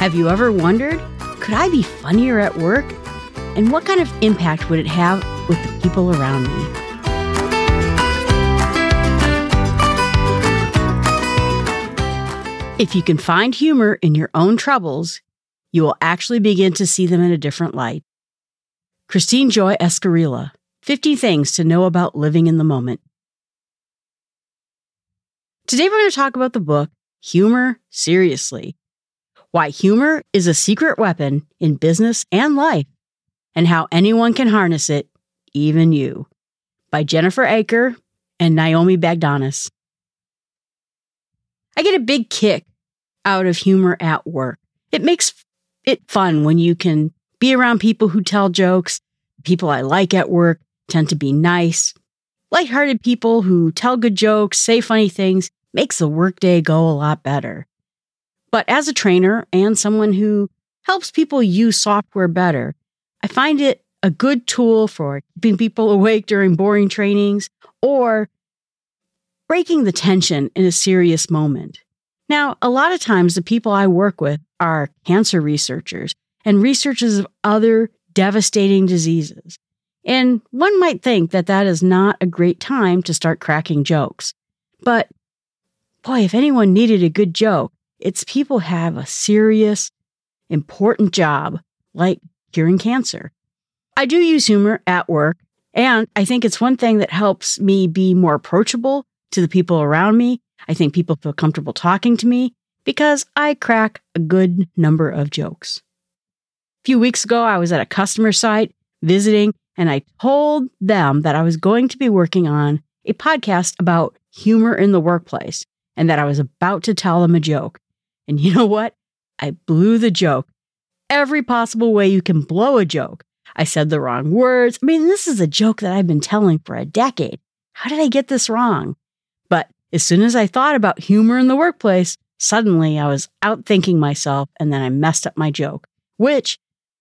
Have you ever wondered, could I be funnier at work? And what kind of impact would it have with the people around me? If you can find humor in your own troubles, you will actually begin to see them in a different light. Christine Joy Escarilla, 50 Things to Know About Living in the Moment. Today we're going to talk about the book Humor Seriously why humor is a secret weapon in business and life, and how anyone can harness it, even you, by Jennifer Aaker and Naomi Bagdonas. I get a big kick out of humor at work. It makes it fun when you can be around people who tell jokes. People I like at work tend to be nice. Lighthearted people who tell good jokes, say funny things, makes the workday go a lot better. But as a trainer and someone who helps people use software better, I find it a good tool for keeping people awake during boring trainings or breaking the tension in a serious moment. Now, a lot of times the people I work with are cancer researchers and researchers of other devastating diseases. And one might think that that is not a great time to start cracking jokes. But boy, if anyone needed a good joke, it's people have a serious, important job like curing cancer. I do use humor at work, and I think it's one thing that helps me be more approachable to the people around me. I think people feel comfortable talking to me because I crack a good number of jokes. A few weeks ago, I was at a customer site visiting, and I told them that I was going to be working on a podcast about humor in the workplace and that I was about to tell them a joke. And you know what? I blew the joke every possible way you can blow a joke. I said the wrong words. I mean, this is a joke that I've been telling for a decade. How did I get this wrong? But as soon as I thought about humor in the workplace, suddenly I was outthinking myself and then I messed up my joke, which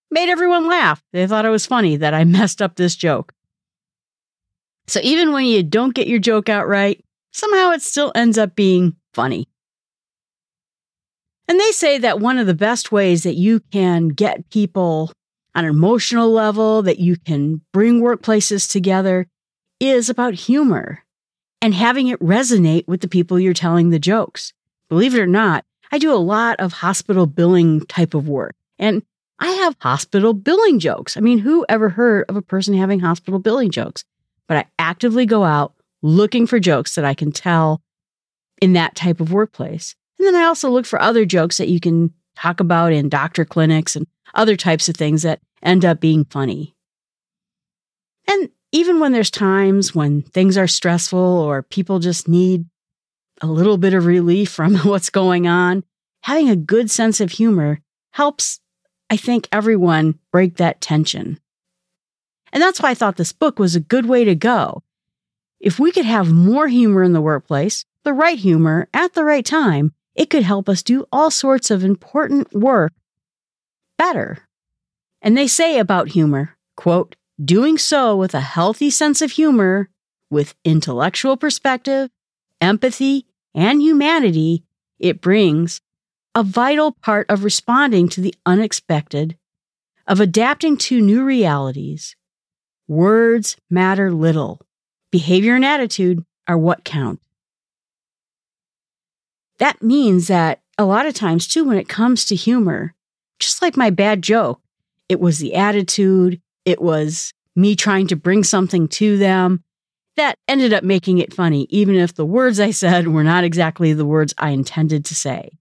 made everyone laugh. They thought it was funny that I messed up this joke. So even when you don't get your joke out right, somehow it still ends up being funny. And they say that one of the best ways that you can get people on an emotional level, that you can bring workplaces together, is about humor and having it resonate with the people you're telling the jokes. Believe it or not, I do a lot of hospital billing type of work. And I have hospital billing jokes. I mean, who ever heard of a person having hospital billing jokes? But I actively go out looking for jokes that I can tell in that type of workplace. And then I also look for other jokes that you can talk about in doctor clinics and other types of things that end up being funny. And even when there's times when things are stressful or people just need a little bit of relief from what's going on, having a good sense of humor helps, I think, everyone break that tension. And that's why I thought this book was a good way to go. If we could have more humor in the workplace, the right humor at the right time, it could help us do all sorts of important work better. And they say about humor, quote, doing so with a healthy sense of humor, with intellectual perspective, empathy, and humanity, it brings a vital part of responding to the unexpected, of adapting to new realities. Words matter little. Behavior and attitude are what count that means that a lot of times, too, when it comes to humor, just like my bad joke, it was the attitude, it was me trying to bring something to them that ended up making it funny, even if the words I said were not exactly the words I intended to say.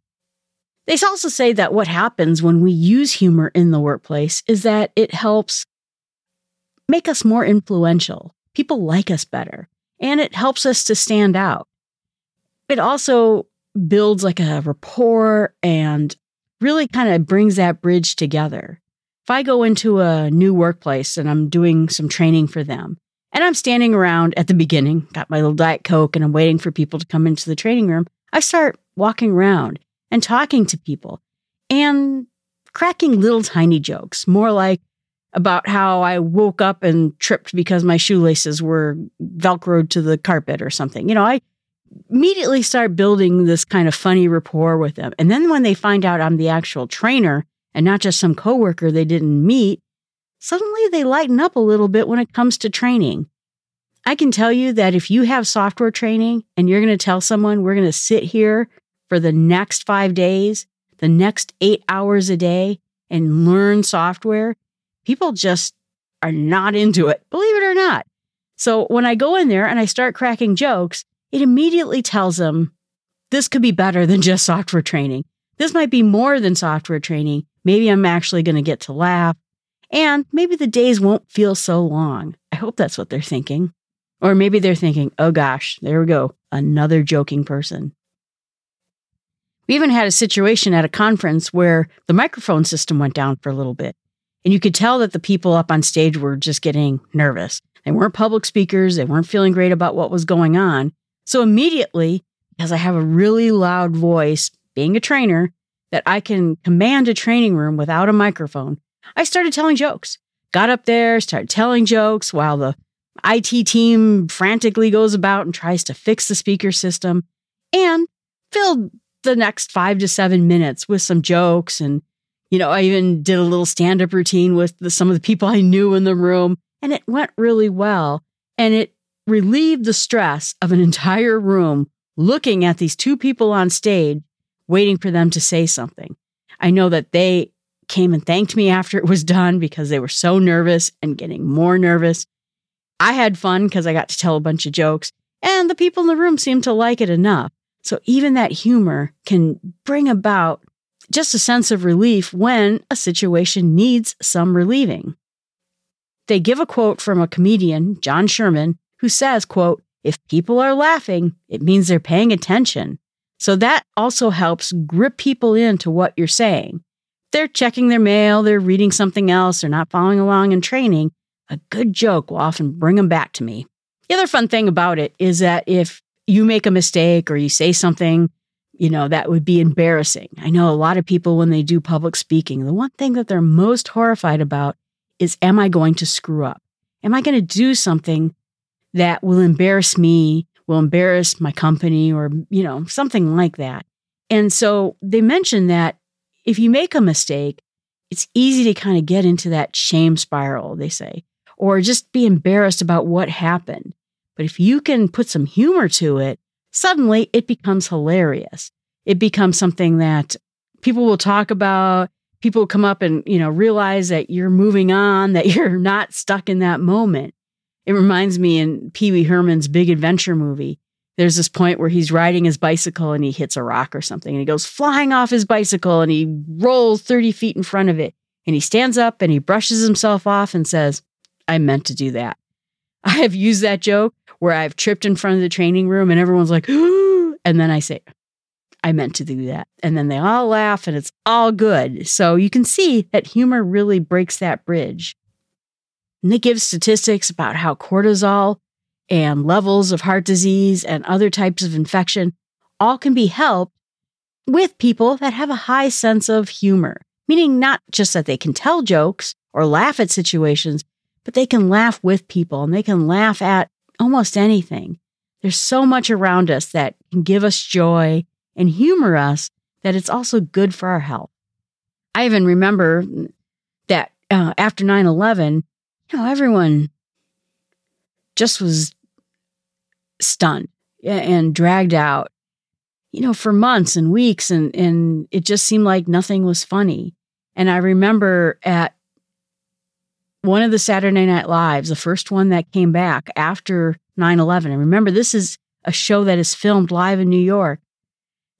They also say that what happens when we use humor in the workplace is that it helps make us more influential. People like us better, and it helps us to stand out. It also builds like a rapport and really kind of brings that bridge together. If I go into a new workplace and I'm doing some training for them, and I'm standing around at the beginning, got my little Diet Coke, and I'm waiting for people to come into the training room, I start walking around and talking to people and cracking little tiny jokes, more like about how I woke up and tripped because my shoelaces were velcroed to the carpet or something. You know, I immediately start building this kind of funny rapport with them. And then when they find out I'm the actual trainer and not just some coworker they didn't meet, suddenly they lighten up a little bit when it comes to training. I can tell you that if you have software training and you're going to tell someone we're going to sit here for the next five days, the next eight hours a day and learn software, people just are not into it, believe it or not. So when I go in there and I start cracking jokes, it immediately tells them this could be better than just software training. This might be more than software training. Maybe I'm actually going to get to laugh. And maybe the days won't feel so long. I hope that's what they're thinking. Or maybe they're thinking, oh gosh, there we go, another joking person. We even had a situation at a conference where the microphone system went down for a little bit. And you could tell that the people up on stage were just getting nervous. They weren't public speakers, they weren't feeling great about what was going on. So immediately, because I have a really loud voice, being a trainer, that I can command a training room without a microphone, I started telling jokes. Got up there, started telling jokes while the IT team frantically goes about and tries to fix the speaker system and filled the next five to seven minutes with some jokes. And, you know, I even did a little stand up routine with the, some of the people I knew in the room, and it went really well. And it relieved the stress of an entire room looking at these two people on stage, waiting for them to say something. I know that they came and thanked me after it was done because they were so nervous and getting more nervous. I had fun because I got to tell a bunch of jokes, and the people in the room seemed to like it enough. So even that humor can bring about just a sense of relief when a situation needs some relieving. They give a quote from a comedian, John Sherman, who says, quote, if people are laughing, it means they're paying attention. So that also helps grip people into what you're saying. They're checking their mail, they're reading something else, they're not following along in training. A good joke will often bring them back to me. The other fun thing about it is that if you make a mistake or you say something, you know, that would be embarrassing. I know a lot of people, when they do public speaking, the one thing that they're most horrified about is Am I going to screw up? Am I going to do something that will embarrass me, will embarrass my company, or, you know, something like that? And so they mention that if you make a mistake, it's easy to kind of get into that shame spiral, they say, or just be embarrassed about what happened. But if you can put some humor to it, suddenly it becomes hilarious. It becomes something that people will talk about. People come up and, you know, realize that you're moving on, that you're not stuck in that moment. It reminds me in Pee Wee Herman's Big Adventure movie. There's this point where he's riding his bicycle and he hits a rock or something and he goes flying off his bicycle and he rolls 30 feet in front of it. And he stands up and he brushes himself off and says, I meant to do that. I have used that joke where I've tripped in front of the training room and everyone's like, Ooh, and then I say, I meant to do that. And then they all laugh and it's all good. So you can see that humor really breaks that bridge. And they give statistics about how cortisol and levels of heart disease and other types of infection all can be helped with people that have a high sense of humor, meaning not just that they can tell jokes or laugh at situations, but they can laugh with people and they can laugh at almost anything. There's so much around us that can give us joy and humor us that it's also good for our health. I even remember that uh, after 9 11, you know, everyone just was stunned and dragged out, you know, for months and weeks. And, and it just seemed like nothing was funny. And I remember at one of the Saturday Night Lives, the first one that came back after 9 11. And remember, this is a show that is filmed live in New York.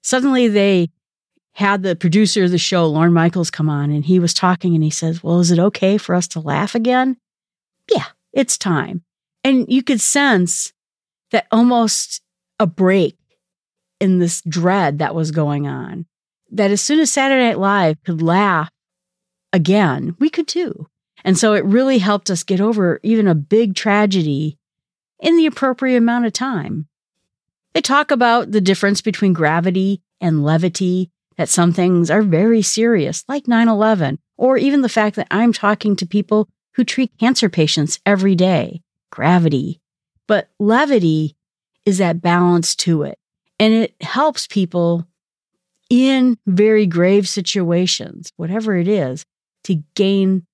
Suddenly they had the producer of the show, Lorne Michaels, come on and he was talking and he says, Well, is it okay for us to laugh again? Yeah, it's time. And you could sense that almost a break in this dread that was going on. That as soon as Saturday Night Live could laugh again, we could too. And so it really helped us get over even a big tragedy in the appropriate amount of time. They talk about the difference between gravity and levity, that some things are very serious, like 9 11, or even the fact that I'm talking to people who treat cancer patients every day. Gravity. But levity is that balance to it. And it helps people in very grave situations, whatever it is, to gain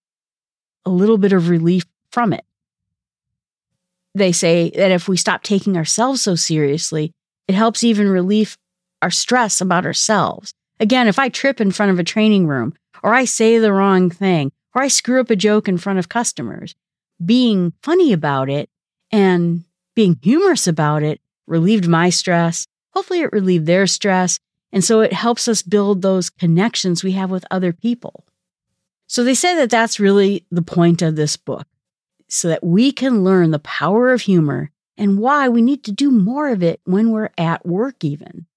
a little bit of relief from it. They say that if we stop taking ourselves so seriously, it helps even relieve our stress about ourselves. Again, if I trip in front of a training room, or I say the wrong thing, or I screw up a joke in front of customers, being funny about it and being humorous about it relieved my stress. Hopefully, it relieved their stress. And so it helps us build those connections we have with other people. So they say that that's really the point of this book, so that we can learn the power of humor and why we need to do more of it when we're at work, even.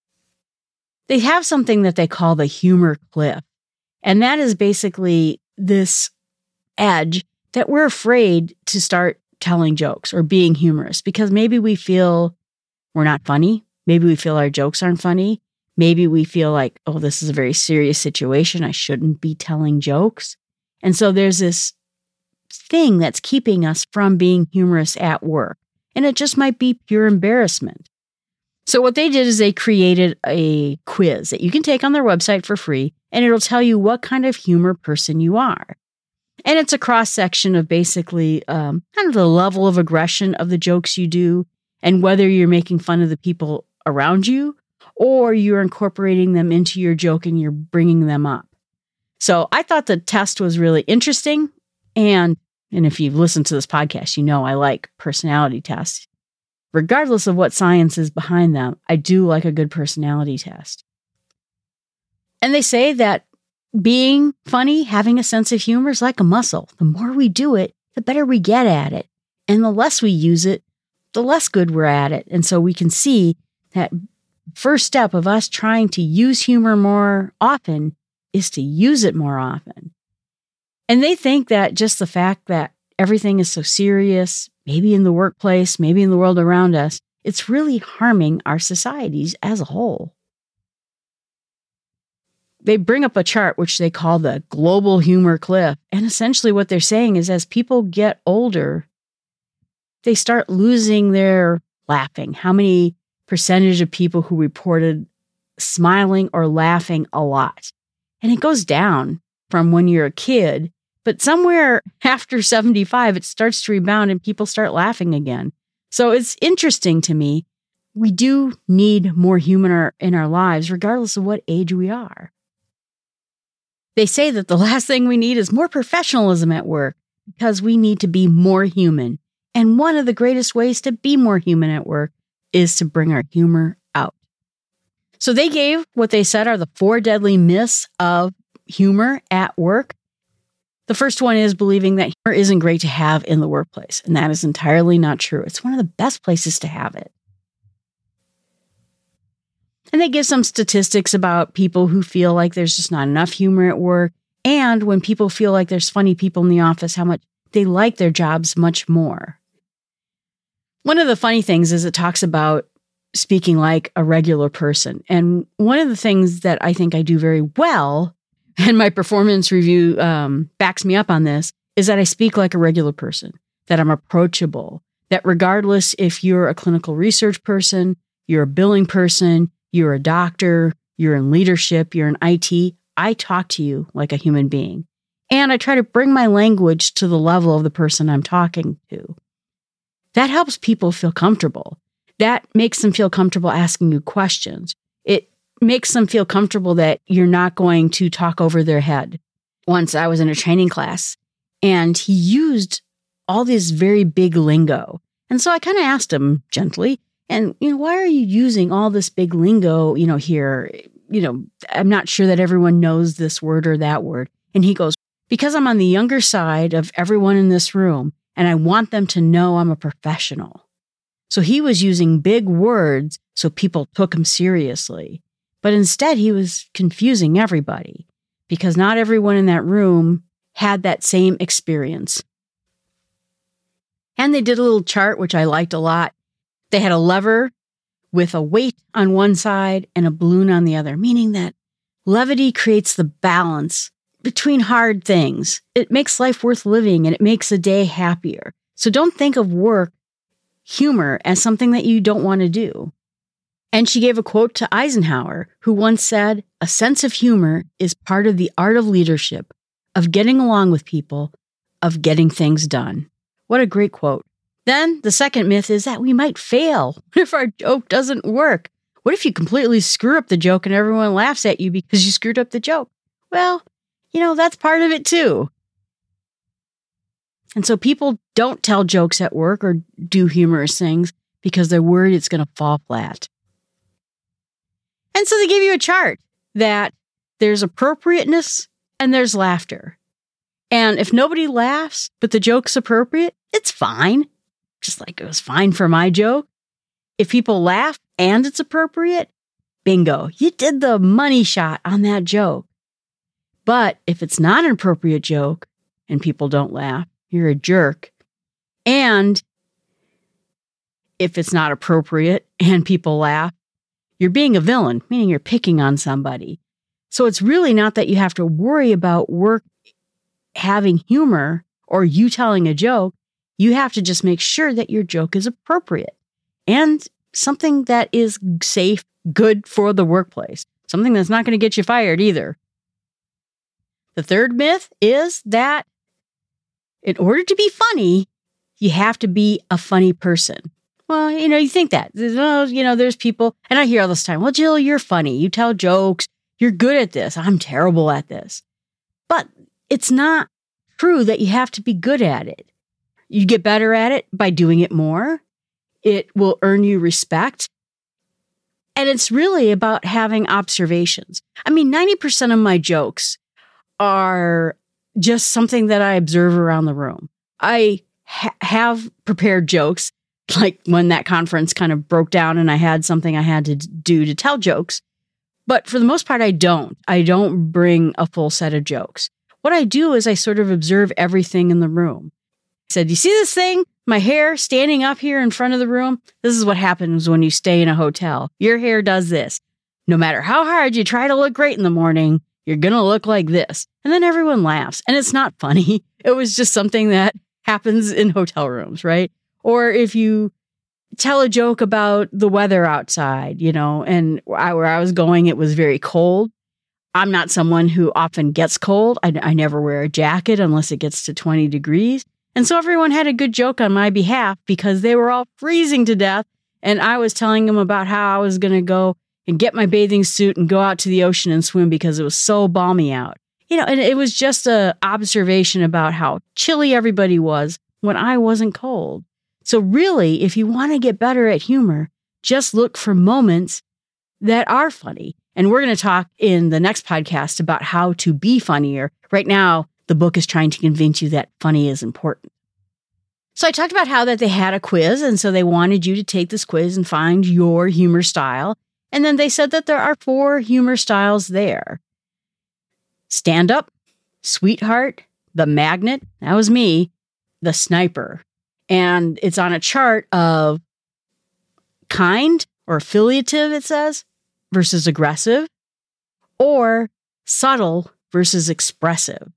They have something that they call the humor cliff. And that is basically this edge that we're afraid to start telling jokes or being humorous because maybe we feel we're not funny. Maybe we feel our jokes aren't funny. Maybe we feel like, oh, this is a very serious situation. I shouldn't be telling jokes. And so there's this thing that's keeping us from being humorous at work. And it just might be pure embarrassment. So, what they did is they created a quiz that you can take on their website for free, and it'll tell you what kind of humor person you are. And it's a cross section of basically um, kind of the level of aggression of the jokes you do, and whether you're making fun of the people around you or you're incorporating them into your joke and you're bringing them up. So, I thought the test was really interesting. And, and if you've listened to this podcast, you know I like personality tests regardless of what science is behind them, I do like a good personality test. And they say that being funny, having a sense of humor is like a muscle. The more we do it, the better we get at it. And the less we use it, the less good we're at it. And so we can see that first step of us trying to use humor more often is to use it more often. And they think that just the fact that everything is so serious, maybe in the workplace, maybe in the world around us, it's really harming our societies as a whole. They bring up a chart which they call the global humor cliff. And essentially, what they're saying is as people get older, they start losing their laughing. How many percentage of people who reported smiling or laughing a lot? And it goes down from when you're a kid but somewhere after 75, it starts to rebound and people start laughing again. So it's interesting to me. We do need more humor in our lives, regardless of what age we are. They say that the last thing we need is more professionalism at work because we need to be more human. And one of the greatest ways to be more human at work is to bring our humor out. So they gave what they said are the four deadly myths of humor at work. The first one is believing that humor isn't great to have in the workplace, and that is entirely not true. It's one of the best places to have it. And they give some statistics about people who feel like there's just not enough humor at work, and when people feel like there's funny people in the office, how much they like their jobs much more. One of the funny things is it talks about speaking like a regular person. And one of the things that I think I do very well and my performance review um, backs me up on this, is that I speak like a regular person, that I'm approachable, that regardless if you're a clinical research person, you're a billing person, you're a doctor, you're in leadership, you're in IT, I talk to you like a human being. And I try to bring my language to the level of the person I'm talking to. That helps people feel comfortable. That makes them feel comfortable asking you questions. Makes them feel comfortable that you're not going to talk over their head. Once I was in a training class and he used all this very big lingo. And so I kind of asked him gently, and you know, why are you using all this big lingo, you know, here? You know, I'm not sure that everyone knows this word or that word. And he goes, because I'm on the younger side of everyone in this room and I want them to know I'm a professional. So he was using big words so people took him seriously. But instead, he was confusing everybody because not everyone in that room had that same experience. And they did a little chart, which I liked a lot. They had a lever with a weight on one side and a balloon on the other, meaning that levity creates the balance between hard things. It makes life worth living and it makes a day happier. So don't think of work, humor, as something that you don't want to do. And she gave a quote to Eisenhower, who once said, A sense of humor is part of the art of leadership, of getting along with people, of getting things done. What a great quote. Then the second myth is that we might fail. What if our joke doesn't work? What if you completely screw up the joke and everyone laughs at you because you screwed up the joke? Well, you know, that's part of it too. And so people don't tell jokes at work or do humorous things because they're worried it's going to fall flat. And so they give you a chart that there's appropriateness and there's laughter. And if nobody laughs, but the joke's appropriate, it's fine. Just like it was fine for my joke. If people laugh and it's appropriate, bingo, you did the money shot on that joke. But if it's not an appropriate joke and people don't laugh, you're a jerk. And if it's not appropriate and people laugh, you're being a villain, meaning you're picking on somebody. So it's really not that you have to worry about work having humor or you telling a joke. You have to just make sure that your joke is appropriate and something that is safe, good for the workplace, something that's not going to get you fired either. The third myth is that in order to be funny, you have to be a funny person. Well, you know, you think that. Oh, you know, there's people, and I hear all this time, well, Jill, you're funny. You tell jokes. You're good at this. I'm terrible at this. But it's not true that you have to be good at it. You get better at it by doing it more. It will earn you respect. And it's really about having observations. I mean, 90% of my jokes are just something that I observe around the room. I ha- have prepared jokes, like when that conference kind of broke down and I had something I had to do to tell jokes. But for the most part, I don't. I don't bring a full set of jokes. What I do is I sort of observe everything in the room. I said, You see this thing? My hair standing up here in front of the room? This is what happens when you stay in a hotel. Your hair does this. No matter how hard you try to look great in the morning, you're going to look like this. And then everyone laughs. And it's not funny. It was just something that happens in hotel rooms, right? Or if you tell a joke about the weather outside, you know, and I, where I was going, it was very cold. I'm not someone who often gets cold. I, I never wear a jacket unless it gets to 20 degrees. And so everyone had a good joke on my behalf because they were all freezing to death. And I was telling them about how I was going to go and get my bathing suit and go out to the ocean and swim because it was so balmy out. You know, and it was just a observation about how chilly everybody was when I wasn't cold. So really, if you want to get better at humor, just look for moments that are funny. And we're going to talk in the next podcast about how to be funnier. Right now, the book is trying to convince you that funny is important. So I talked about how that they had a quiz and so they wanted you to take this quiz and find your humor style. And then they said that there are four humor styles there stand up, sweetheart, the magnet, that was me, the sniper. And it's on a chart of kind or affiliative, it says, versus aggressive, or subtle versus expressive.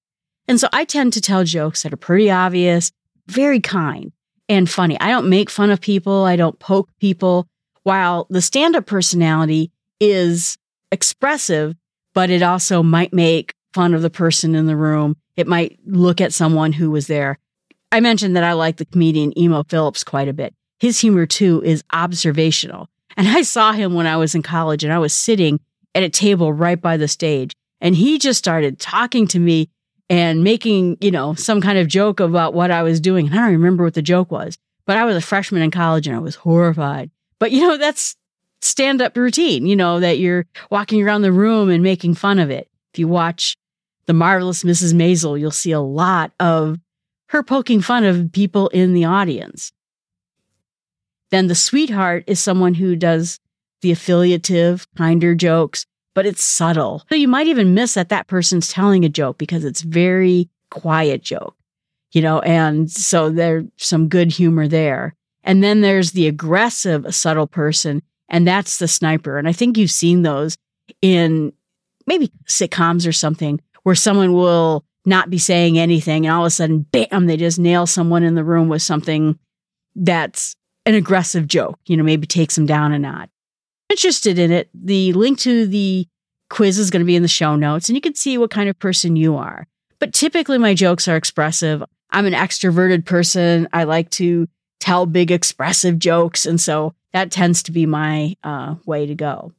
And so I tend to tell jokes that are pretty obvious, very kind and funny. I don't make fun of people, I don't poke people while the stand up personality is expressive, but it also might make fun of the person in the room. It might look at someone who was there. I mentioned that I like the comedian Emo Philips quite a bit. His humor too is observational. And I saw him when I was in college and I was sitting at a table right by the stage and he just started talking to me and making, you know, some kind of joke about what I was doing. And I don't remember what the joke was, but I was a freshman in college and I was horrified. But, you know, that's stand up routine, you know, that you're walking around the room and making fun of it. If you watch The Marvelous Mrs. Maisel, you'll see a lot of her poking fun of people in the audience. Then the sweetheart is someone who does the affiliative, kinder jokes, but it's subtle. So you might even miss that that person's telling a joke because it's very quiet joke, you know, and so there's some good humor there. And then there's the aggressive, subtle person, and that's the sniper. And I think you've seen those in maybe sitcoms or something where someone will not be saying anything and all of a sudden, bam, they just nail someone in the room with something that's an aggressive joke, you know, maybe takes them down a notch. interested in it, the link to the quiz is going to be in the show notes and you can see what kind of person you are. But typically my jokes are expressive. I'm an extroverted person. I like to tell big expressive jokes. And so that tends to be my uh, way to go.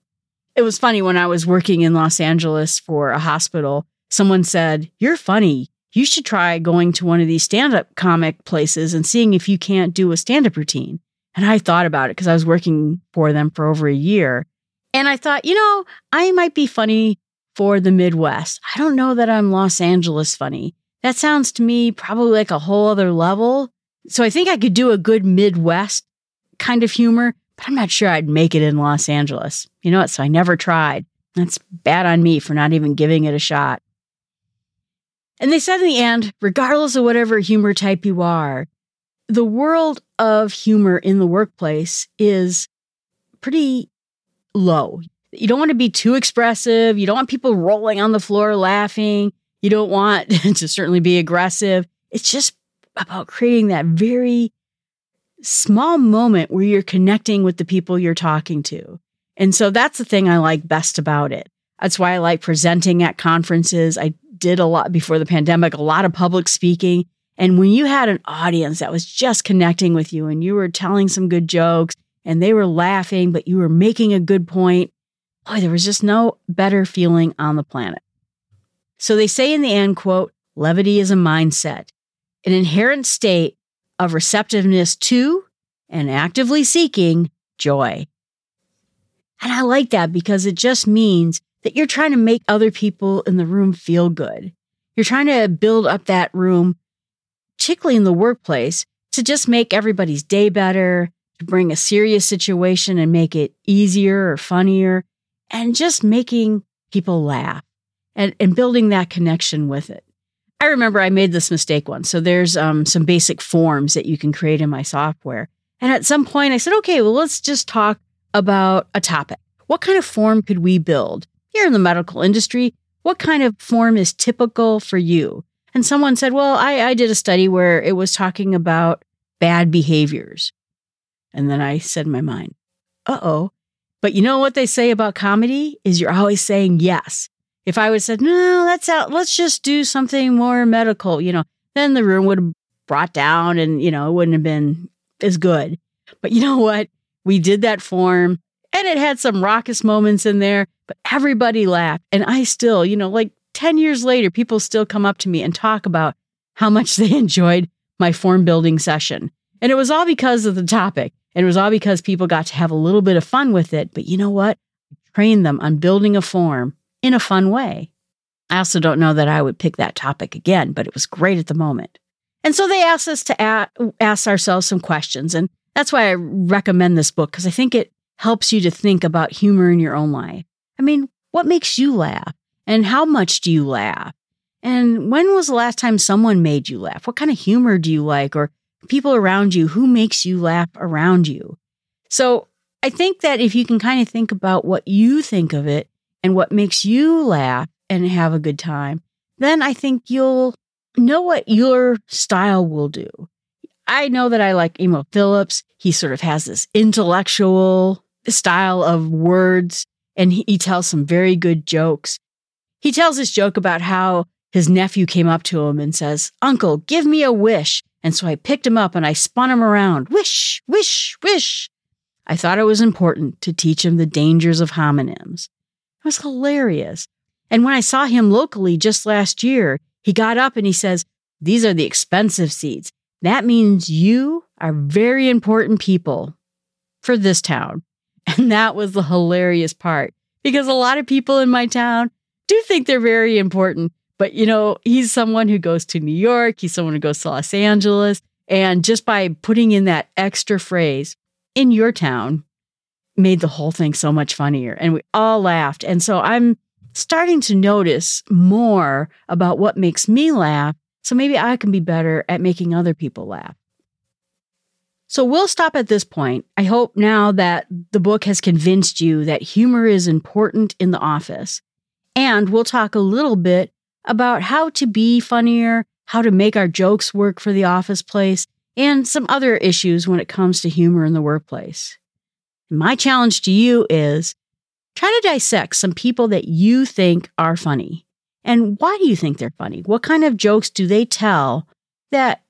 It was funny when I was working in Los Angeles for a hospital, someone said, You're funny. You should try going to one of these stand up comic places and seeing if you can't do a stand up routine. And I thought about it because I was working for them for over a year. And I thought, you know, I might be funny for the Midwest. I don't know that I'm Los Angeles funny. That sounds to me probably like a whole other level. So I think I could do a good Midwest kind of humor, but I'm not sure I'd make it in Los Angeles. You know what? So I never tried. That's bad on me for not even giving it a shot. And they said in the end, regardless of whatever humor type you are, the world of humor in the workplace is pretty low. You don't want to be too expressive. You don't want people rolling on the floor laughing. You don't want to certainly be aggressive. It's just about creating that very small moment where you're connecting with the people you're talking to. And so that's the thing I like best about it. That's why I like presenting at conferences. I did a lot before the pandemic, a lot of public speaking. And when you had an audience that was just connecting with you and you were telling some good jokes and they were laughing, but you were making a good point, boy, there was just no better feeling on the planet. So they say in the end, quote, levity is a mindset, an inherent state of receptiveness to and actively seeking joy. And I like that because it just means that you're trying to make other people in the room feel good. You're trying to build up that room, particularly in the workplace, to just make everybody's day better, to bring a serious situation and make it easier or funnier, and just making people laugh and, and building that connection with it. I remember I made this mistake once. So there's um, some basic forms that you can create in my software. And at some point I said, okay, well, let's just talk about a topic. What kind of form could we build here in the medical industry? What kind of form is typical for you? And someone said, well, I, I did a study where it was talking about bad behaviors. And then I said in my mind, uh oh. But you know what they say about comedy is you're always saying yes. If I would have said, no, that's out, let's just do something more medical, you know, then the room would have brought down and, you know, it wouldn't have been as good. But you know what? We did that form and it had some raucous moments in there, but everybody laughed. And I still, you know, like 10 years later, people still come up to me and talk about how much they enjoyed my form building session. And it was all because of the topic. And it was all because people got to have a little bit of fun with it. But you know what? I trained them on building a form in a fun way. I also don't know that I would pick that topic again, but it was great at the moment. And so they asked us to ask ourselves some questions. And that's why I recommend this book, because I think it helps you to think about humor in your own life. I mean, what makes you laugh? And how much do you laugh? And when was the last time someone made you laugh? What kind of humor do you like? Or people around you, who makes you laugh around you? So I think that if you can kind of think about what you think of it, and what makes you laugh and have a good time, then I think you'll know what your style will do. I know that I like Emo Philips. He sort of has this intellectual style of words and he, he tells some very good jokes. He tells this joke about how his nephew came up to him and says, Uncle, give me a wish. And so I picked him up and I spun him around. Wish, wish, wish. I thought it was important to teach him the dangers of homonyms. It was hilarious. And when I saw him locally just last year, he got up and he says, These are the expensive seats. That means you are very important people for this town. And that was the hilarious part because a lot of people in my town do think they're very important. But, you know, he's someone who goes to New York, he's someone who goes to Los Angeles. And just by putting in that extra phrase in your town, made the whole thing so much funnier and we all laughed. And so I'm starting to notice more about what makes me laugh. So maybe I can be better at making other people laugh. So we'll stop at this point. I hope now that the book has convinced you that humor is important in the office. And we'll talk a little bit about how to be funnier, how to make our jokes work for the office place, and some other issues when it comes to humor in the workplace. My challenge to you is try to dissect some people that you think are funny. And why do you think they're funny? What kind of jokes do they tell that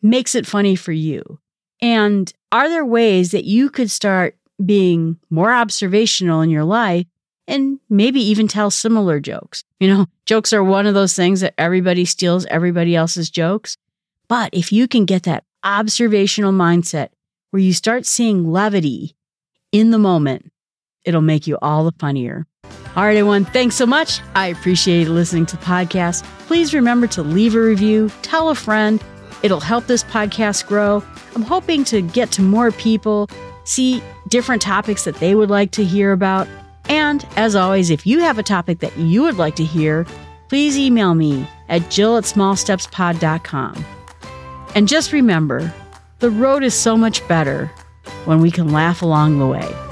makes it funny for you? And are there ways that you could start being more observational in your life and maybe even tell similar jokes? You know, jokes are one of those things that everybody steals everybody else's jokes. But if you can get that observational mindset where you start seeing levity in the moment, it'll make you all the funnier. All right, everyone, thanks so much. I appreciate listening to the podcast. Please remember to leave a review, tell a friend. It'll help this podcast grow. I'm hoping to get to more people, see different topics that they would like to hear about. And as always, if you have a topic that you would like to hear, please email me at jill at smallstepspod.com. And just remember, the road is so much better when we can laugh along the way.